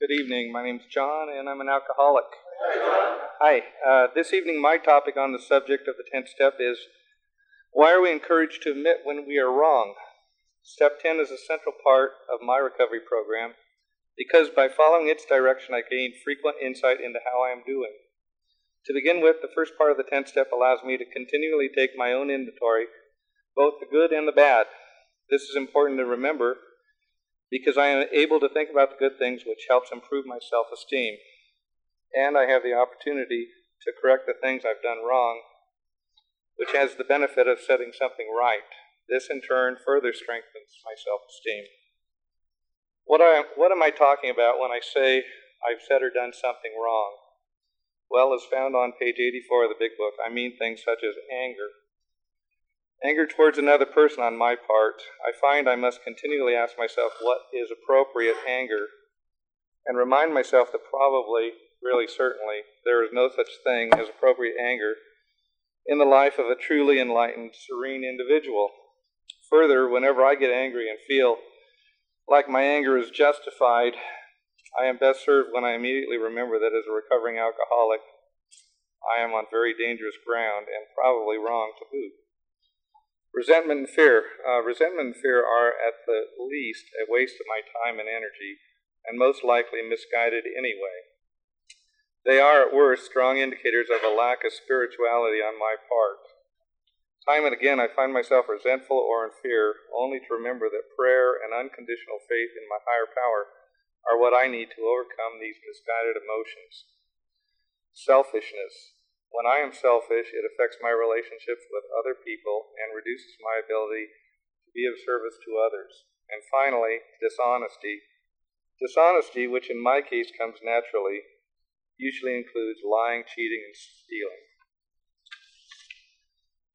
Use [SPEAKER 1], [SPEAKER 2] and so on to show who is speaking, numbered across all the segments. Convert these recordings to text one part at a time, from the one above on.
[SPEAKER 1] Good evening. My name's John, and I'm an alcoholic. Hi. Uh, this evening, my topic on the subject of the 10th step is why are we encouraged to admit when we are wrong? Step 10 is a central part of my recovery program because by following its direction, I gain frequent insight into how I am doing. To begin with, the first part of the 10th step allows me to continually take my own inventory, both the good and the bad. This is important to remember because I am able to think about the good things, which helps improve my self esteem. And I have the opportunity to correct the things I've done wrong, which has the benefit of setting something right. This, in turn, further strengthens my self esteem. What, I, what am I talking about when I say I've said or done something wrong? Well, as found on page 84 of the Big Book, I mean things such as anger, Anger towards another person on my part, I find I must continually ask myself what is appropriate anger and remind myself that probably, really certainly, there is no such thing as appropriate anger in the life of a truly enlightened, serene individual. Further, whenever I get angry and feel like my anger is justified, I am best served when I immediately remember that as a recovering alcoholic, I am on very dangerous ground and probably wrong to boot. Resentment and fear. Uh, resentment and fear are, at the least, a waste of my time and energy, and most likely misguided anyway. They are, at worst, strong indicators of a lack of spirituality on my part. Time and again, I find myself resentful or in fear, only to remember that prayer and unconditional faith in my higher power are what I need to overcome these misguided emotions. Selfishness. When I am selfish, it affects my relationships with other people and reduces my ability to be of service to others. And finally, dishonesty. Dishonesty, which in my case comes naturally, usually includes lying, cheating, and stealing.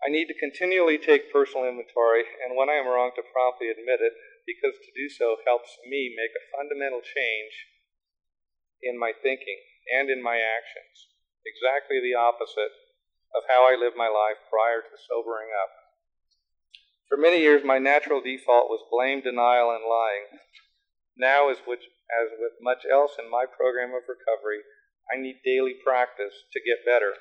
[SPEAKER 1] I need to continually take personal inventory, and when I am wrong, to promptly admit it, because to do so helps me make a fundamental change in my thinking and in my actions exactly the opposite of how I lived my life prior to sobering up. For many years, my natural default was blame, denial, and lying. Now, as with, as with much else in my program of recovery, I need daily practice to get better.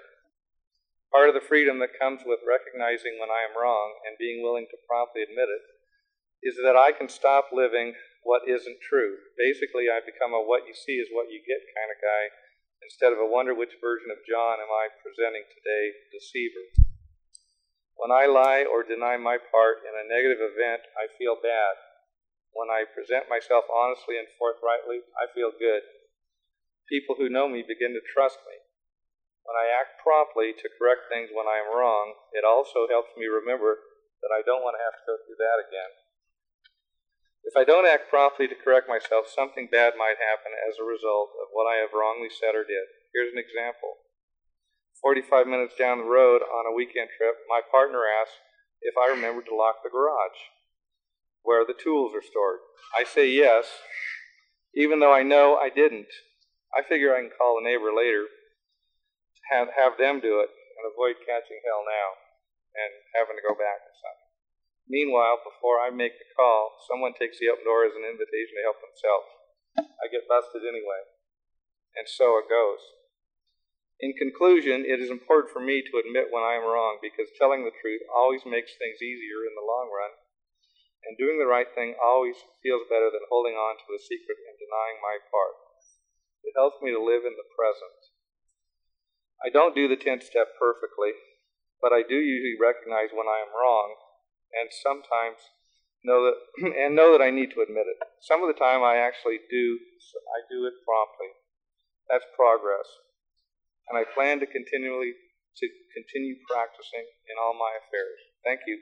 [SPEAKER 1] Part of the freedom that comes with recognizing when I am wrong and being willing to promptly admit it is that I can stop living what isn't true. Basically, I become a what you see is what you get kind of guy instead of a wonder which version of John am I presenting today, deceiver. When I lie or deny my part in a negative event, I feel bad. When I present myself honestly and forthrightly, I feel good. People who know me begin to trust me. When I act promptly to correct things when I am wrong, it also helps me remember that I don't want to have to go through that again. If I don't act promptly to correct myself, something bad might happen as a result of what I have wrongly said or did. Here's an example. 45 minutes down the road on a weekend trip, my partner asks if I remembered to lock the garage where the tools are stored. I say yes, even though I know I didn't. I figure I can call a neighbor later, have, have them do it, and avoid catching hell now and having to go back or something. Meanwhile, before I make the call, someone takes the open door as an invitation to help themselves. I get busted anyway. And so it goes. In conclusion, it is important for me to admit when I am wrong because telling the truth always makes things easier in the long run, and doing the right thing always feels better than holding on to a secret and denying my part. It helps me to live in the present. I don't do the 10th step perfectly, but I do usually recognize when I am wrong and sometimes know that and know that I need to admit it. Some of the time I actually do I do it promptly. That's progress. And I plan to continually to continue practicing in all my affairs. Thank you.